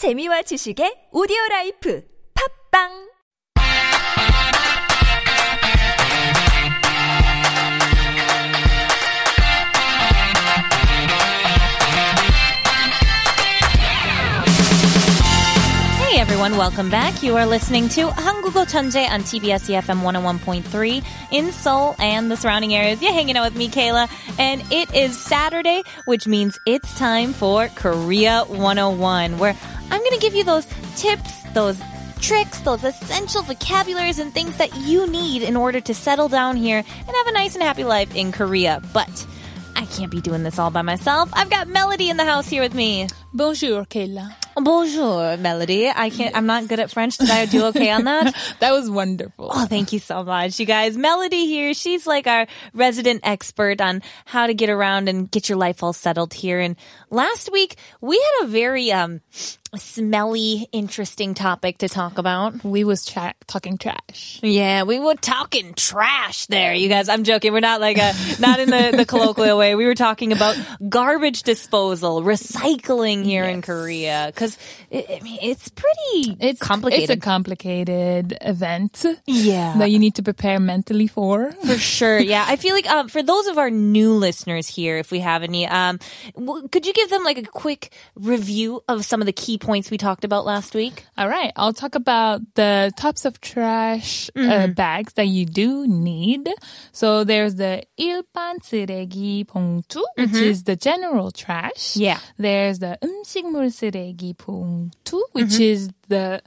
재미와 지식의 오디오 라이프. 팝빵 everyone. Welcome back. You are listening to Hangugo Chanje on TBS EFM 101.3 in Seoul and the surrounding areas. You're hanging out with me, Kayla, and it is Saturday, which means it's time for Korea 101, where I'm going to give you those tips, those tricks, those essential vocabularies and things that you need in order to settle down here and have a nice and happy life in Korea. But I can't be doing this all by myself. I've got Melody in the house here with me. Bonjour, Kayla. Bonjour, Melody. I can't. I'm not good at French. Did I do okay on that? That was wonderful. Oh, thank you so much, you guys. Melody here. She's like our resident expert on how to get around and get your life all settled here. And last week we had a very um smelly, interesting topic to talk about. We was tra- talking trash. Yeah, we were talking trash there, you guys. I'm joking. We're not like a not in the the colloquial way. We were talking about garbage disposal, recycling here in Korea because I mean it's pretty It's complicated. It's a complicated event yeah. that you need to prepare mentally for. For sure, yeah. I feel like um, for those of our new listeners here, if we have any, um, w- could you give them like a quick review of some of the key points we talked about last week? All right, I'll talk about the types of trash uh, bags that you do need. So there's the 일반 쓰레기 봉투, which is the general trash. Yeah. There's the 음식물 쓰레기 봉투, which is the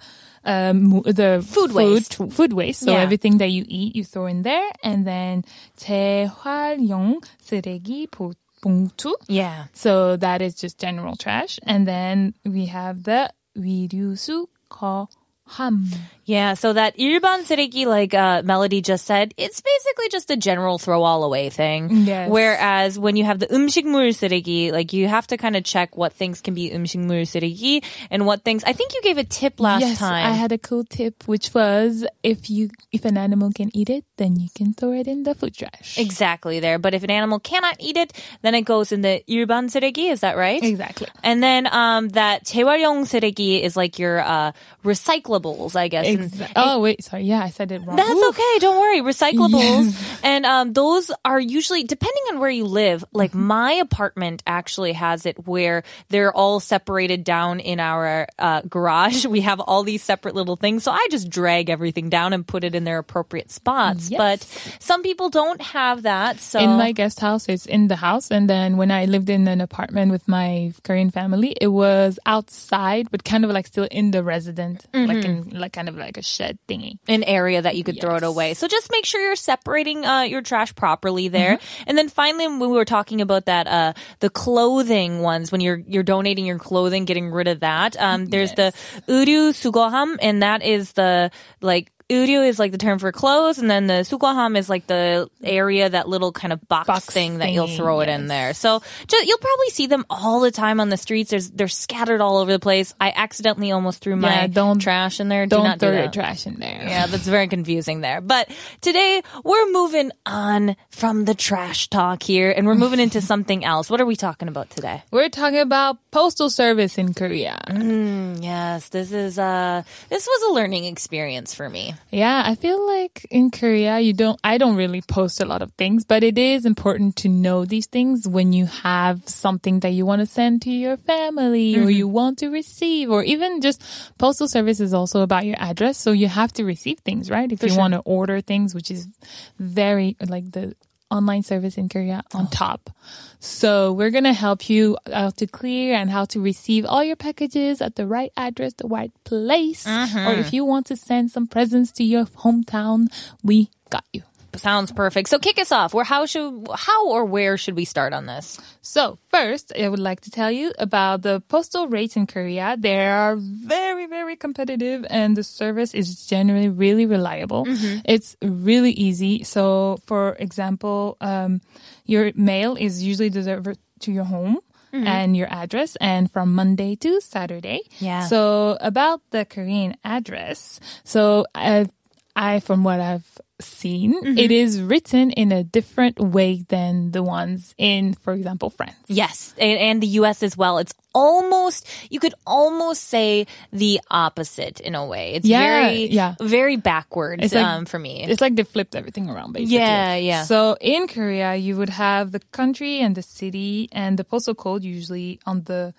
um, the Food waste. Food, food waste. So Yeah. everything that you eat, you throw in there, and then 재활용 쓰레기 봉- 봉투. Yeah. So that is just general trash. And then we have the 위류수 거 함. Yeah, so that 일반 쓰레기, like uh, Melody just said, it's basically just a general throw all away thing. Yes. Whereas when you have the 음식물 쓰레기, like you have to kind of check what things can be 음식물 쓰레기 and what things. I think you gave a tip last yes, time. I had a cool tip, which was if you if an animal can eat it, then you can throw it in the food trash. exactly there. But if an animal cannot eat it, then it goes in the 일반 쓰레기. Is that right? Exactly. And then um, that 재활용 쓰레기 is like your uh, recyclables, I guess. And- oh wait, sorry. Yeah, I said it wrong. That's Ooh. okay. Don't worry. Recyclables. And um, those are usually, depending on where you live, like Mm-hmm. my apartment actually has it where they're all separated down in our uh, garage. We have all these separate little things. So I just drag everything down and put it in their appropriate spots. Yes. But some people don't have that. So In my guest house, it's in the house, and then when I lived in an apartment with my Korean family, it was outside, but kind of like still in the resident, like like in like kind of like a shed thingy, an area that you could yes. throw it away. So just make sure you're separating uh, your trash properly there. Mm-hmm. And then finally, when we were talking about that, uh, the clothing ones, when you're you're donating your clothing, getting rid of that. Um, there's yes. the uru sugoham, and that is the like Uryu is like the term for clothes, and then the sukwaham is like the area that little kind of box, box thing, thing that you'll throw yes. it in there. So just, you'll probably see them all the time on the streets. There's they're scattered all over the place. I accidentally almost threw my yeah, don't, trash in there. Don't do throw do your trash in there. Yeah, that's very confusing there. But today we're moving on from the trash talk here, and we're moving into something else. What are we talking about today? We're talking about postal service in Korea. Mm, yes, this is uh this was a learning experience for me. Yeah, I feel like in Korea, you don't, I don't really post a lot of things, but it is important to know these things when you have something that you want to send to your family or mm-hmm. you want to receive, or even just postal service is also about your address. So you have to receive things, right? If you want to order things, which is very like the online service in Korea on oh. top. So we're going to help you out to clear and how to receive all your packages at the right address, the right place. Or mm-hmm. if you want to send some presents to your hometown, we got you. Sounds perfect. So kick us off. Where how should how or where should we start on this? So first, I would like to tell you about the postal rates in Korea. They are very, very competitive and the service is generally really reliable. It's really easy. So for example, um, your mail is usually delivered to your home. And your address, and from Monday to Saturday. Yeah. So about the Korean address, so uh, I, from what I've seen, Mm-hmm. it is written in a different way than the ones in, for example, France. Yes, and, and the U.S. as well. It's almost you could almost say the opposite in a way. It's Yeah, very yeah. very backwards It's like- um, for me. It's like they flipped everything around, basically. Yeah, yeah. So in Korea, you would have the country and the city and the postal code usually on the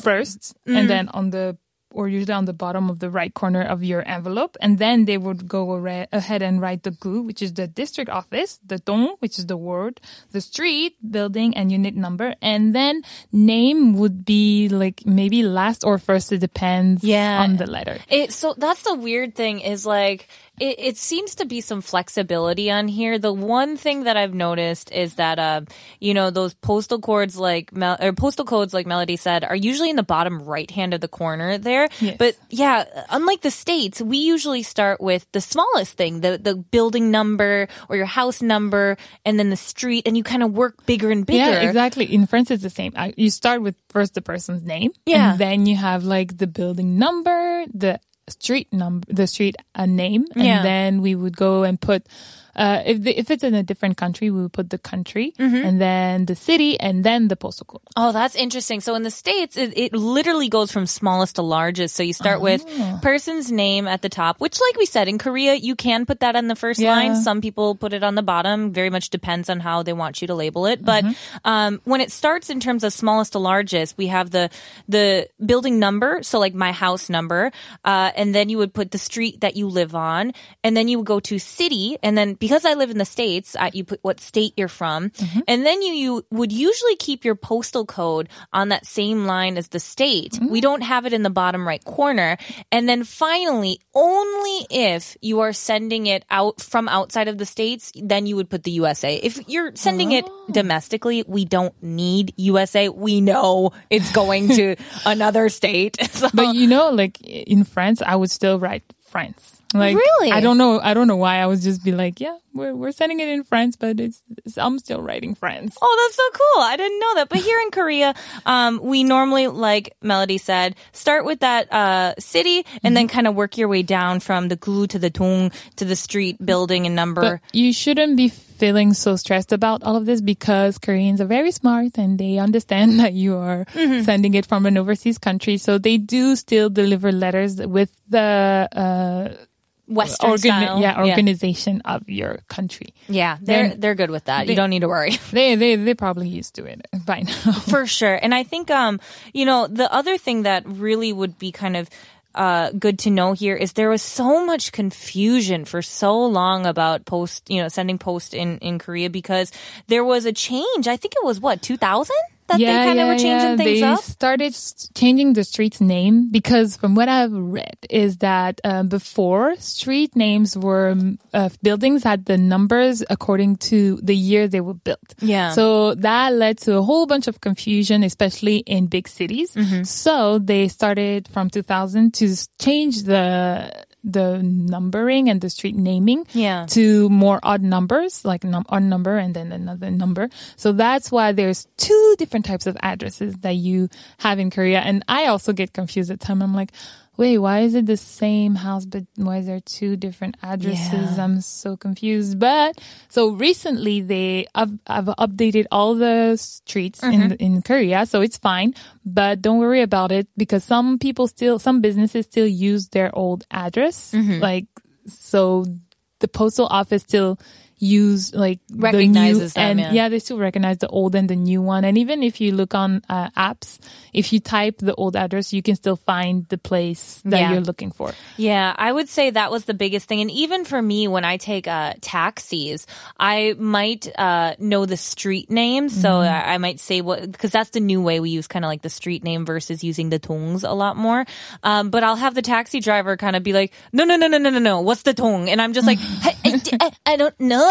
1st Mm-hmm. and then on the or usually on the bottom of the right corner of your envelope. And then they would go ahead and write the gu, which is the district office, the dong, which is the word, the street, building, and unit number. And then name would be like maybe last or first. It depends Yeah. on the letter. It, so that's the weird thing is like it, it seems to be some flexibility on here. The one thing that I've noticed is that uh, you know those postal codes like Mel- or postal codes like Melody said are usually in the bottom right hand of the corner there. Yes. But yeah, unlike the states, we usually start with the smallest thing, the the building number or your house number, and then the street, and you kind of work bigger and bigger. Yeah, exactly. In France, it's the same. I- You start with first the person's name, Yeah. and then you have like the building number, the street number, the street a name, and Yeah. then we would go and put. Uh, if the, if it's in a different country, we would put the country, Mm-hmm. and then the city, and then the postal code. Oh, that's interesting. So in the States, it, it literally goes from smallest to largest. So you start with Oh. person's name at the top, which like we said, in Korea, you can put that on the first Yeah. line. Some people put it on the bottom. Very much depends on how they want you to label it. But, Mm-hmm. um, when it starts in terms of smallest to largest, we have the, the building number. So like my house number. Uh, and then you would put the street that you live on. And then you would go to city. And then because I live in the States, uh, you put what state you're from. Mm-hmm. And then you, you would usually keep your postal code on that same line as the state. Mm-hmm. We don't have it in the bottom right corner. And then finally, only if you are sending it out from outside of the states, then you would put the USA. If you're sending it Oh. domestically, we don't need USA. We know it's going to another state. So- But you know, like in France, I would still write France. Like, Really? I don't know. I don't know why. I would just be like, yeah, we're we're sending it in France, but it's, it's I'm still writing France. Oh, that's so cool. I didn't know that. But here in Korea, um, we normally, like Melody said, start with that uh, city and then kind of work your way down from the gu to the dong to the street, building, and number. But you shouldn't be feeling so stressed about all of this because Koreans are very smart and they understand that you are Mm-hmm. sending it from an overseas country. So they do still deliver letters with the uh, Western organ- style. yeah, organization of your country. Yeah, they're Then- they're good with that. you don't need to worry. They they they probably used to it by now. For sure. And I think, um, you know, the other thing that really would be kind of uh, good to know here is there was so much confusion for so long about post, you know, sending post in, in Korea because there was a change. I think it was what, 2000? That they kind of were changing things they up? started changing the street's name because from what I've read is that uh, before street names were um, uh, buildings had the numbers according to the year they were built. Yeah. So that led to a whole bunch of confusion, especially in big cities. Mm-hmm. So they started from 2000 to change the the numbering and the street naming Yeah. to more odd numbers, like num- odd number and then another number. So that's why there's two different types of addresses that you have in Korea. And I also get confused at times. I'm like, wait, why is it the same house, but why is there two different addresses? Yeah. I'm so confused. But so recently they have, have updated all the streets in mm-hmm. in Korea, so it's fine. But don't worry about it because some people still, some businesses still use their old address, mm-hmm. like so the postal office still use like Recognizes the new, them, and yeah. they still recognize the old and the new one and even if you look on uh, apps if you type the old address you can still find the place that Yeah. you're looking for Yeah, I would say that was the biggest thing. And even for me, when I take uh, taxis, I might uh, know the street name. So Mm-hmm. I, I might say what, because that's the new way we use kind of like the street name versus using the dongs a lot more. Um, but I'll have the taxi driver kind of be like, no, no, no, no, no, no, no, what's the dong? And I'm just like, "Hey, I, I, I don't know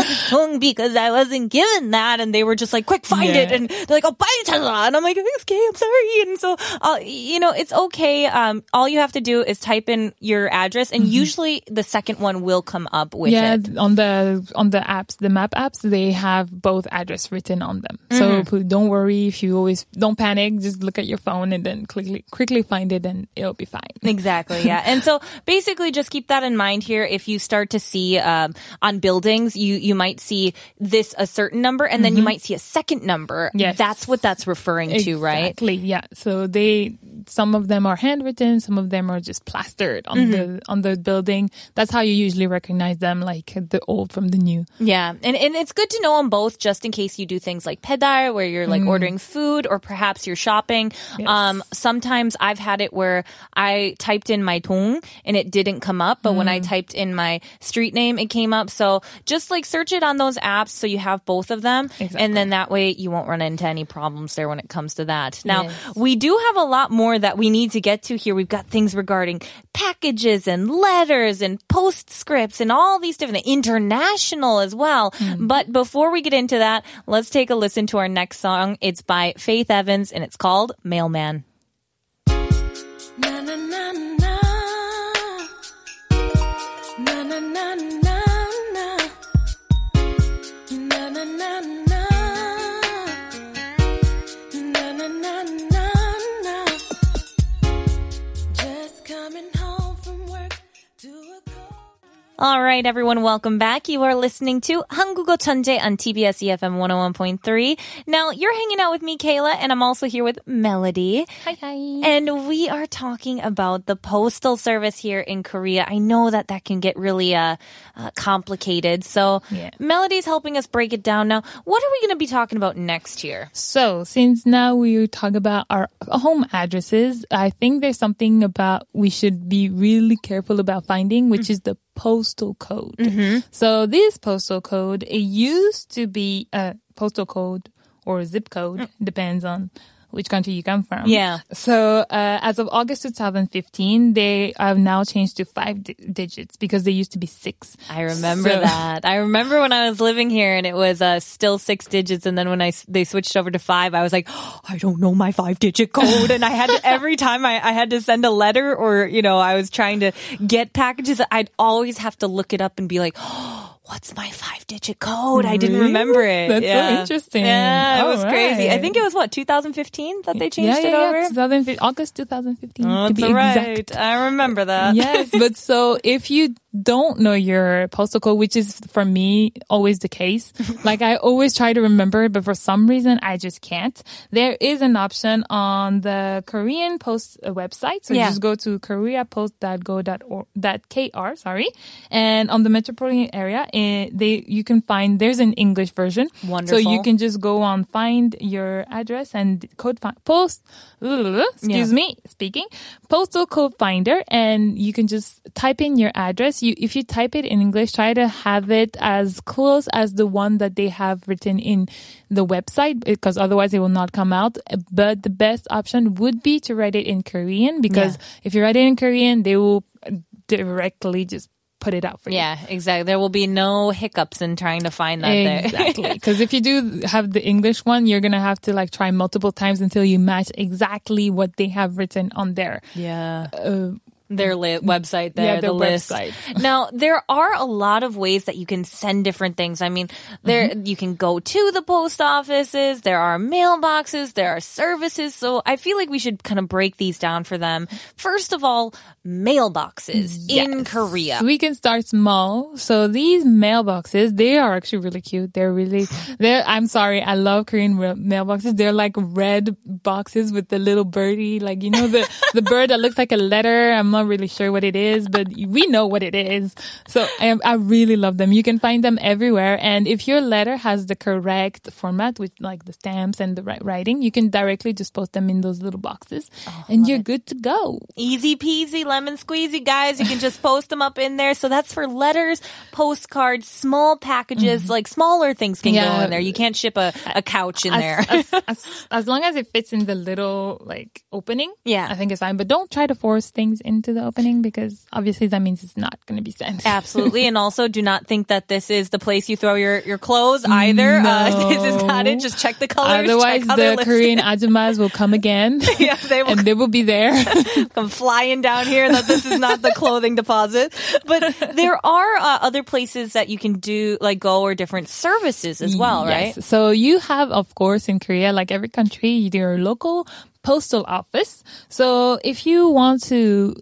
because I wasn't given that. And they were just like, quick, find yeah. it. And they're like, oh, buy it. And I'm like, okay, I'm sorry. And so, you know, it's okay. Um, all you have to do is type in your address and mm-hmm. usually the second one will come up with yeah, it. on the, on the apps, the map apps, they have both address written on them. Mm-hmm. So don't worry if you always, don't panic. Just look at your phone and then quickly, quickly find it and it'll be fine. Exactly. Yeah. and so basically just keep that in mind here. If you start to see, um, on buildings, you, you might see this a certain number and then you might see a second number. Mm-hmm. Yes. That's what that's referring to, right? Exactly. Yeah. So they some of them are handwritten, some of them are just plastered on Mm-hmm. the on the building. That's how you usually recognize them, like the old from the new. Yeah. And, and it's good to know them both just in case you do things like baedal where you're like ordering food or perhaps you're shopping. Yes. Um, sometimes I've had it where I typed in my dong and it didn't come up, but when I typed in my street name, it came up. So just like search it on those apps so you have both of them. Exactly. And then that way you won't run into any problems there when it comes to that. Now, Yes. we do have a lot more that we need to get to here. We've got things regarding packages and letters and postscripts and all these different international as well. Hmm. But before we get into that, let's take a listen to our next song. It's by Faith Evans and it's called Mailman. Na na na na. Na na na na na. Na na na na. Na All right, everyone, welcome back. You are listening to Hangugo Chanje on TBS EFM 101.3. Now, you're hanging out with me, Kayla, and I'm also here with Melody. Hi, hi. And we are talking about the postal service here in Korea. I know that that can get really uh, uh, complicated. So, yeah. Melody's helping us break it down. Now, what are we going to be talking about next year? So, since now we talk about our home addresses, I think there's something about we should be really careful about finding, which mm-hmm. is the postal code. Mm-hmm. So, this postal code, it used to be a postal code or zip code, mm. depends on which country you come from. Yeah. So, uh, as of August 2015, they have now changed to five di- digits because they used to be six. I remember So- that. I remember when I was living here and it was uh, still six digits. And then when I they switched over to five, I was like, I don't know my five digit code. and I had to, every time I, I had to send a letter or, you know, I was trying to get packages, I'd always have to look it up and be like, What's my five digit code? I didn't mm-hmm. remember it. That's so interesting. Yeah, it All was crazy. I think it was what, 2015 that they changed yeah, it over? yeah. 2015, August 2015. to That's be right. exact. I remember that. yes, but so if you don't know your postal code, which is for me always the case, like I always try to remember it, but for some reason I just can't. There is an option on the Korean Post uh, website. So Yeah. you just go to koreapost.go.kr, sorry. And on the metropolitan area, eh, they, you can find, there's an English version. So you can just go on, find your address and code fi- post, excuse Yeah. me, speaking, postal code finder, and you can just type in your address. You, if you type it in English, try to have it as close as the one that they have written in the website, because otherwise it will not come out. But the best option would be to write it in Korean, because Yeah. if you write it in Korean, they will directly just put it out for you. Yeah, exactly. There will be no hiccups in trying to find that there. Exactly. Because if you do have the English one, you're going to have to like try multiple times until you match exactly what they have written on there. yeah. Uh, Their li- website there, Yeah, their the list. website. Now, there are a lot of ways that you can send different things. I mean, there, Mm-hmm. you can go to the post offices, there are mailboxes, there are services. So I feel like we should kind of break these down for them. First of all, mailboxes in Yes. Korea. We can start small. So these mailboxes, they are actually really cute. They're really, they're, I'm sorry. I love Korean re- mailboxes. They're like red boxes with the little birdie, like, you know, the, the bird that looks like a letter. I'm not really sure what it is, but we know what it is. So I, I really love them. You can find them everywhere. And if your letter has the correct format with like the stamps and the right writing, you can directly just post them in those little boxes and you're good to go. Easy peasy, lemon squeezy, guys. You can just post them up in there. So that's for letters, postcards, small packages, like smaller things can go Mm-hmm. In there. You can't ship a, a couch in as, there. as, as, as long as it fits in the little like opening, Yeah. I think it's fine. But don't try to force things into to the opening because obviously that means it's not going to be sent. Absolutely. and also do not think that this is the place you throw your, your clothes either. Uh, this is not it. Just check the colors. Otherwise, the Korean ajumas will come again. Yeah, they will and they will be there. come flying down here that this is not the clothing deposit. But there are uh, other places that you can do, like go or different services as well, right? So you have, of course, in Korea, like every country, your local postal office. So if you want to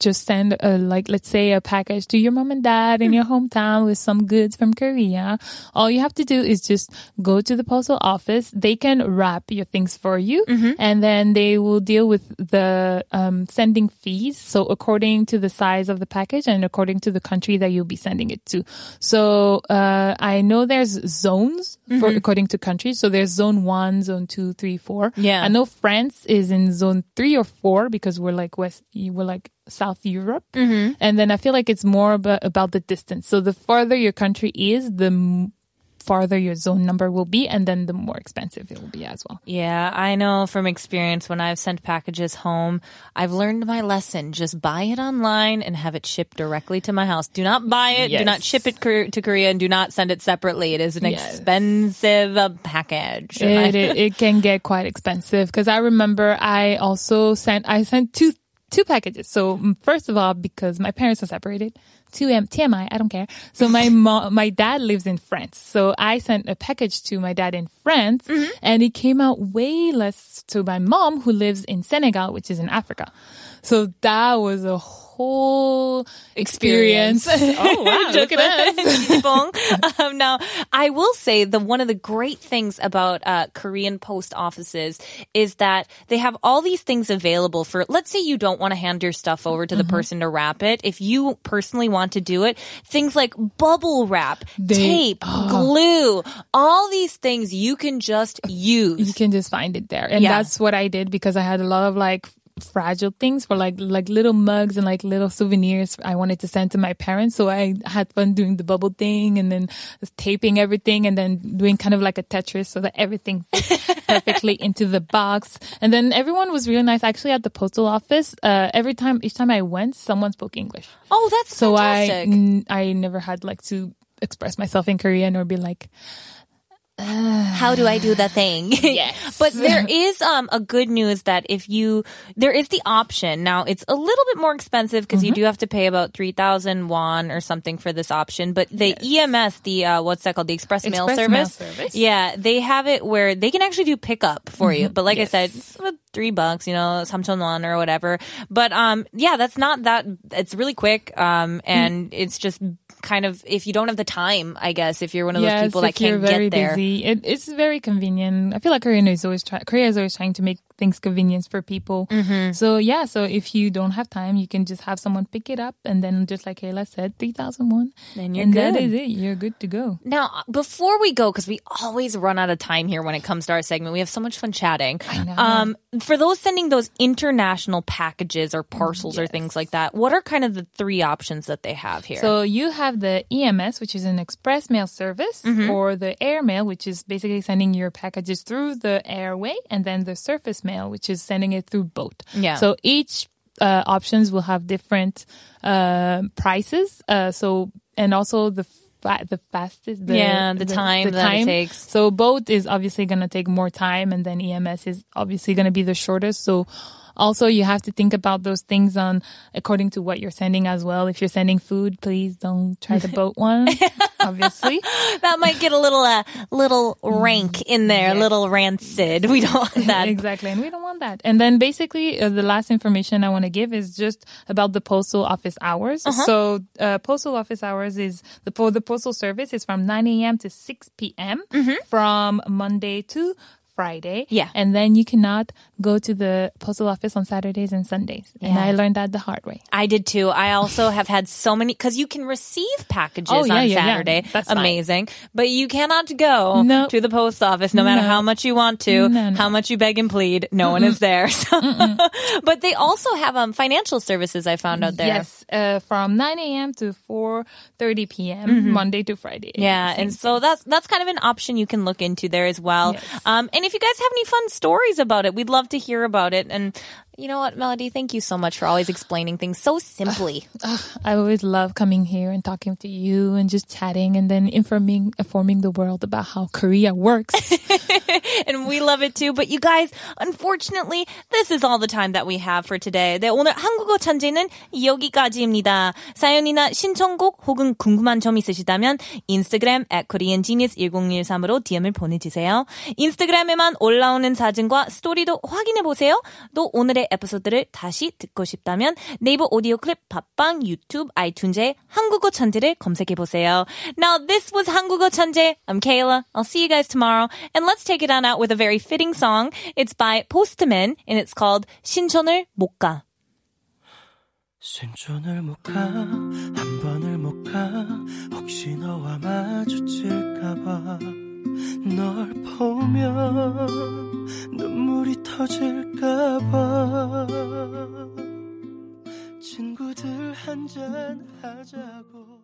just send a, like, let's say a package to your mom and dad in your hometown with some goods from Korea, all you have to do is just go to the postal office. They can wrap your things for you and then they will deal with the um, sending fees. So according to the size of the package and according to the country that you'll be sending it to. So uh, I know there's zones for according to countries. So there's zone one, zone two, three, four. Yeah. I know France is in zone three or four because we're like West, we're like South Europe. Mm-hmm. And then I feel like it's more about, about the distance. So the farther your country is, the m- farther your zone number will be, and then the more expensive it will be as well. Yeah, I know from experience when I've sent packages home, I've learned my lesson. Just buy it online and have it shipped directly to my house. Do not buy it. Do not ship it to Korea and do not send it separately. It is an Yes. expensive uh, package. It, it, it can get quite expensive because I remember I also sent I sent two two packages. So first of all, because my parents are separated, two M TMI, I don't care. So my mom, my dad lives in France, so I sent a package to my dad in France, mm-hmm. and it came out way less to my mom who lives in Senegal, which is in Africa. So that was a whole experience. oh wow! Look at us. um, now, I will say the one of the great things about uh, Korean post offices is that they have all these things available for. Let's say you don't want to hand your stuff over to the Mm-hmm. person to wrap it. If you personally want to do it, things like bubble wrap, They- tape, glue, all these things you can just use. you can just find it there and Yeah. that's what i did because i had a lot of like fragile things for like like little mugs and like little souvenirs i wanted to send to my parents. So i had fun doing the bubble thing and then taping everything and then doing kind of like a tetris so that everything perfectly into the box. And then everyone was really nice. Actually at the postal office uh, every time each time i went someone spoke english. Oh, that's so I fantastic. n- I never had like to express myself in korean or be like how do I do the thing? Yes. but there is um a good news that if you there is the option. Now it's a little bit more expensive because Mm-hmm. you do have to pay about 3000 won or something for this option, but the EMS, the uh what's that called? The express, mail Express mail service. service. Yeah, they have it where they can actually do pickup for you. But like Mm-hmm. Yes. I said, 3 bucks, you know, 3,000 won or whatever. But um yeah, that's not that it's really quick um and it's just kind of if you don't have the time, I guess, if you're one of those people that can't very get there. busy, it, it's very convenient. I feel like Korea is always try, Korea is always trying to make things convenience for people. Mm-hmm. So yeah, so if you don't have time, you can just have someone pick it up, and then just like Kayla said, three thousand won, Then you're and that good. is it. You're good to go. Now, before we go, because we always run out of time here when it comes to our segment, we have so much fun chatting. I know. Um, for those sending those international packages or parcels or things like that, what are kind of the three options that they have here? So you have the EMS, which is an express mail service, Mm-hmm. or the air mail, which is basically sending your packages through the airway, and then the surface mail, which is sending it through boat. Yeah. So each uh, options will have different uh, prices. Uh, so and also the fa- the fastest, the, Yeah, the time that it takes. So boat is obviously going to take more time, and then EMS is obviously going to be the shortest. So also you have to think about those things on according to what you're sending as well. If you're sending food, please don't try the boat one. obviously, that might get a little, uh, little rank in there, a little rancid. We don't want that. exactly, and we don't want that. And then basically, uh, the last information I want to give is just about the postal office hours. Uh-huh. So, uh, postal office hours is the po- the postal service is from 9 a.m. to 6 p.m. from Monday to Friday. Mm-hmm. Yeah. and then you cannot go to the postal office on Saturdays and Sundays. And I learned that the hard way. I did too. I also have had so many because you can receive packages Oh, yeah, on yeah, yeah. Saturday. That's fine. Amazing. But you cannot go No. to the post office no matter No. how much you want to, No, how much you beg and plead. No one is there. But they also have um, financial services I found out there. Yes, uh, from 9 a.m. to 4:30 p.m. Monday to Friday. Mm-hmm. Yeah, and so that's that's kind of an option you can look into there as well. Yes. Um, and if you guys have any fun stories about it, we'd love to hear about it. And You know what, Melody? Thank you so much for always explaining things so simply. I always love coming here and talking to you and just chatting and then informing informing the world about how Korea works. and we love it too. But you guys, unfortunately, this is all the time that we have for today. 네, 오늘 한국어 천재는 여기까지입니다. 사연이나 신청곡 혹은 궁금한 점 있으시다면 인스타그램 at koreangenius1013으로 DM을 보내주세요. 인스타그램에만 올라오는 사진과 스토리도 확인해보세요. 또 오늘 의 에피소드를 다시 듣고 싶다면 네이버 오디오 클립 팟빵 유튜브 아이튠즈에 한국어 천재를 검색해 보세요. Now this was 한국어 천재. I'm Kayla. I'll see you guys tomorrow. And let's take it on out with a very fitting song. It's by Postman and it's called 신촌을 못 가. 신촌을 못 가, 한 번을 못 가, 혹시 너와 마주칠까봐. 널 보면 눈물이 터질까봐. 친구들 한잔 하자고.